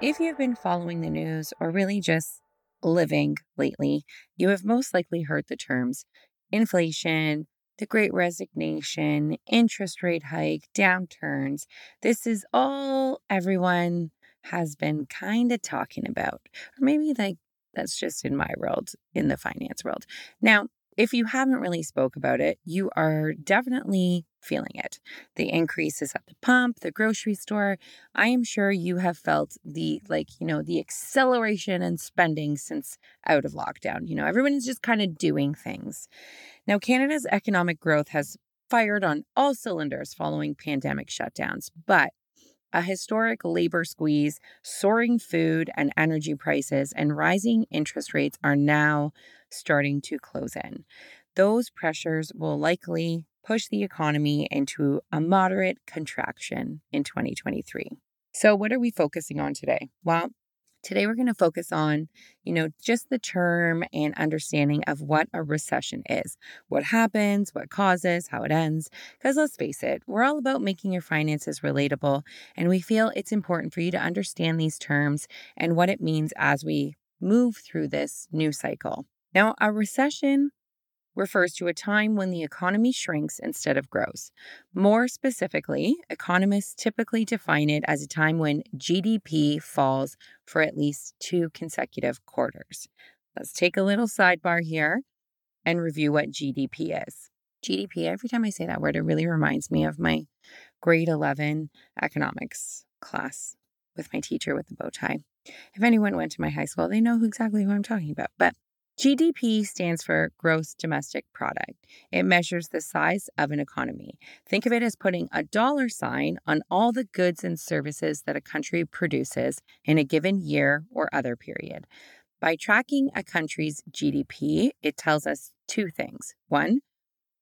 If you've been following the news or really just living lately, you have most likely heard the terms inflation, the great resignation, interest rate hike, downturns. This is all everyone has been kind of talking about. Or maybe like that's just in my world, in the finance world. Now, if you haven't really spoke about it, you are definitely feeling it. The increases at the pump, the grocery store. I am sure you have felt the like, you know, the acceleration in spending since out of lockdown. You know, everyone is just kind of doing things. Now, Canada's economic growth has fired on all cylinders following pandemic shutdowns, but a historic labor squeeze, soaring food and energy prices, and rising interest rates are now starting to close in. Those pressures will likely push the economy into a moderate contraction in 2023. So, what are we focusing on today? Well, Today, we're going to focus on, you know, just the term and understanding of what a recession is, what happens, what causes, how it ends. Because let's face it, we're all about making your finances relatable. And we feel it's important for you to understand these terms and what it means as we move through this new cycle. Now, a recession refers to a time when the economy shrinks instead of grows. More specifically, economists typically define it as a time when GDP falls for at least two consecutive quarters. Let's take a little sidebar here and review what GDP is. GDP, every time I say that word, it really reminds me of my grade 11 economics class with my teacher with the bow tie. If anyone went to my high school, they know exactly who I'm talking about. But GDP stands for Gross Domestic Product. It measures the size of an economy. Think of it as putting a dollar sign on all the goods and services that a country produces in a given year or other period. By tracking a country's GDP, it tells us two things. One,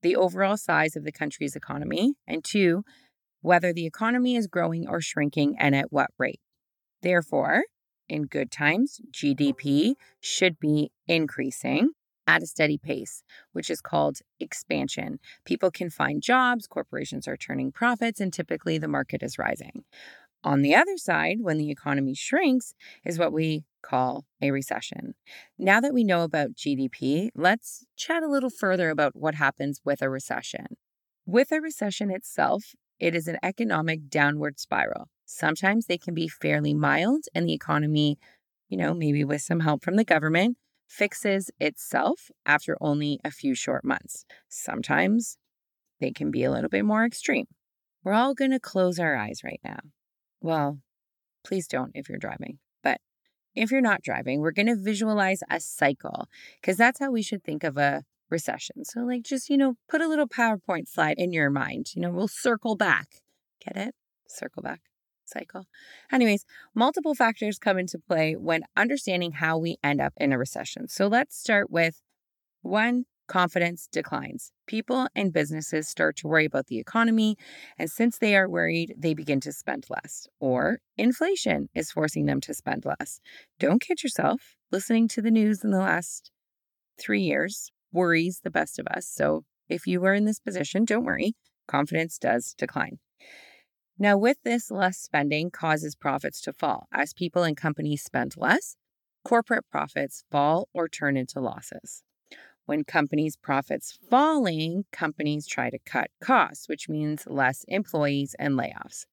the overall size of the country's economy, and two, whether the economy is growing or shrinking and at what rate. Therefore, in good times, GDP should be increasing at a steady pace, which is called expansion. People can find jobs, corporations are turning profits, and typically the market is rising. On the other side, when the economy shrinks, is what we call a recession. Now that we know about GDP, let's chat a little further about what happens with a recession. With a recession itself, it is an economic downward spiral. Sometimes they can be fairly mild, and the economy, you know, maybe with some help from the government, fixes itself after only a few short months. Sometimes they can be a little bit more extreme. We're all going to close our eyes right now. Well, please don't if you're driving. But if you're not driving, we're going to visualize a cycle because that's how we should think of a recession. So, like, just, you know, put a little PowerPoint slide in your mind. You know, we'll circle back. Get it? Circle back cycle. Anyways, multiple factors come into play when understanding how we end up in a recession. So let's start with one confidence declines. People and businesses start to worry about the economy, and since they are worried, they begin to spend less. Or inflation is forcing them to spend less. Don't kid yourself. Listening to the news in the last three years worries the best of us. So if you are in this position, don't worry. Confidence does decline. Now, with this, less spending causes profits to fall. As people and companies spend less, corporate profits fall or turn into losses. When companies' profits falling, companies try to cut costs, which means less employees and layoffs.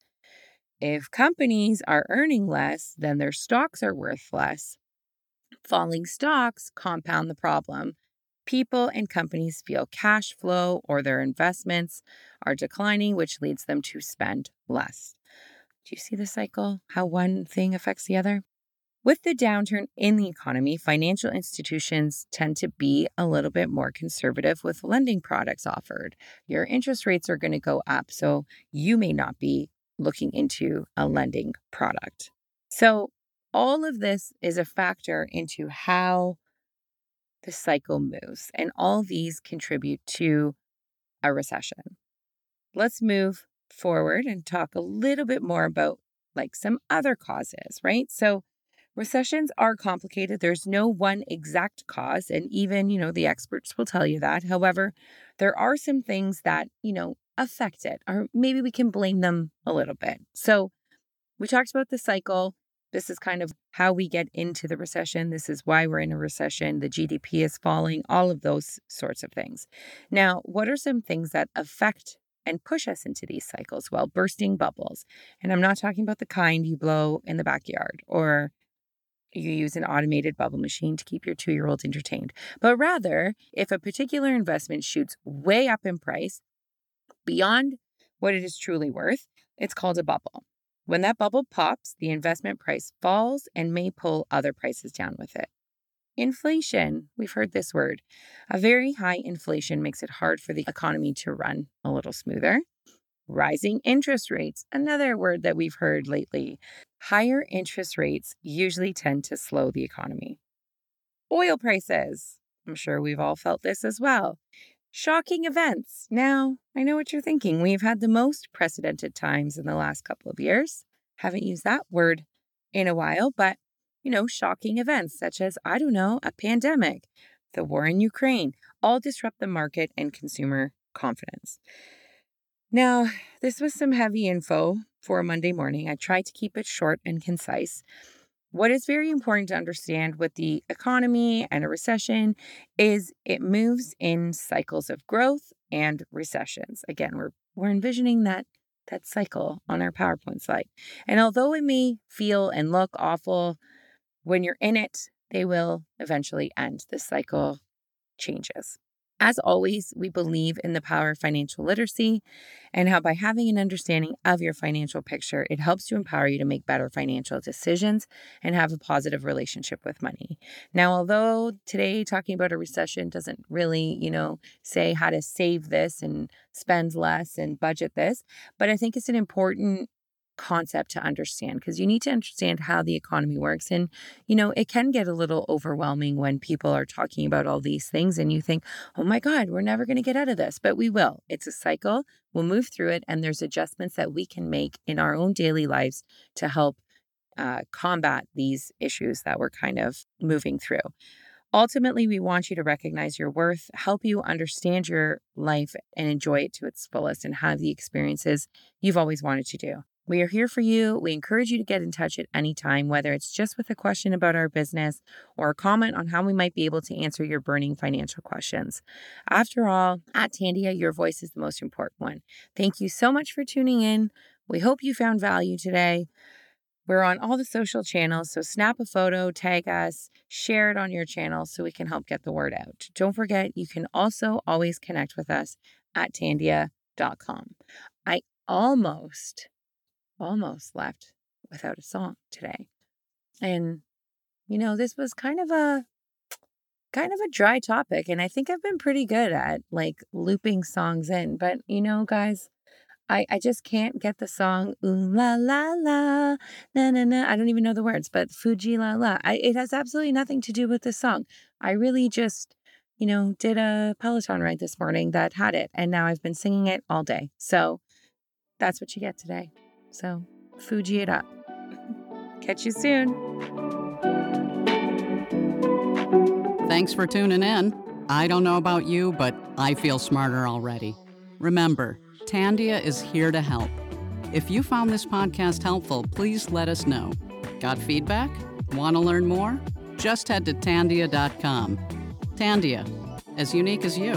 If companies are earning less, then their stocks are worth less. Falling stocks compound the problem People and companies feel cash flow or their investments are declining, which leads them to spend less. Do you see the cycle? How one thing affects the other? With the downturn in the economy, financial institutions tend to be a little bit more conservative with lending products offered. Your interest rates are going to go up, so you may not be looking into a lending product. So, all of this is a factor into how the cycle moves, and all these contribute to a recession. Let's move forward and talk a little bit more about like some other causes, right? So, recessions are complicated. There's no one exact cause, and even, you know, the experts will tell you that. However, there are some things that, you know, affect it, or maybe we can blame them a little bit. So, we talked about the cycle. This is kind of how we get into the recession. This is why we're in a recession. The GDP is falling, all of those sorts of things. Now, what are some things that affect and push us into these cycles? Well, bursting bubbles. And I'm not talking about the kind you blow in the backyard or you use an automated bubble machine to keep your two year old entertained, but rather if a particular investment shoots way up in price beyond what it is truly worth, it's called a bubble. When that bubble pops, the investment price falls and may pull other prices down with it. Inflation, we've heard this word. A very high inflation makes it hard for the economy to run a little smoother. Rising interest rates, another word that we've heard lately. Higher interest rates usually tend to slow the economy. Oil prices, I'm sure we've all felt this as well. Shocking events. Now, I know what you're thinking. We've had the most precedented times in the last couple of years. Haven't used that word in a while, but, you know, shocking events such as, I don't know, a pandemic, the war in Ukraine, all disrupt the market and consumer confidence. Now, this was some heavy info for a Monday morning. I tried to keep it short and concise. What is very important to understand with the economy and a recession is it moves in cycles of growth and recessions. Again, we're we're envisioning that that cycle on our PowerPoint slide. And although it may feel and look awful when you're in it, they will eventually end. The cycle changes. As always, we believe in the power of financial literacy and how by having an understanding of your financial picture, it helps to empower you to make better financial decisions and have a positive relationship with money. Now, although today talking about a recession doesn't really, you know, say how to save this and spend less and budget this, but I think it's an important concept to understand because you need to understand how the economy works. And, you know, it can get a little overwhelming when people are talking about all these things and you think, oh my God, we're never going to get out of this. But we will. It's a cycle. We'll move through it. And there's adjustments that we can make in our own daily lives to help uh, combat these issues that we're kind of moving through. Ultimately, we want you to recognize your worth, help you understand your life and enjoy it to its fullest and have the experiences you've always wanted to do. We are here for you. We encourage you to get in touch at any time, whether it's just with a question about our business or a comment on how we might be able to answer your burning financial questions. After all, at Tandia, your voice is the most important one. Thank you so much for tuning in. We hope you found value today. We're on all the social channels, so snap a photo, tag us, share it on your channel so we can help get the word out. Don't forget, you can also always connect with us at tandia.com. I almost almost left without a song today. And, you know, this was kind of a kind of a dry topic and I think I've been pretty good at like looping songs in, but you know, guys, I, I just can't get the song ooh la la la na na na. I don't even know the words, but Fu-Gee-La la. I, it has absolutely nothing to do with the song. I really just, you know, did a Peloton ride this morning that had it, and now I've been singing it all day. So that's what you get today. So, Fuji it up. Catch you soon. Thanks for tuning in. I don't know about you, but I feel smarter already. Remember, Tandia is here to help. If you found this podcast helpful, please let us know. Got feedback? Want to learn more? Just head to tandia.com. Tandia, as unique as you.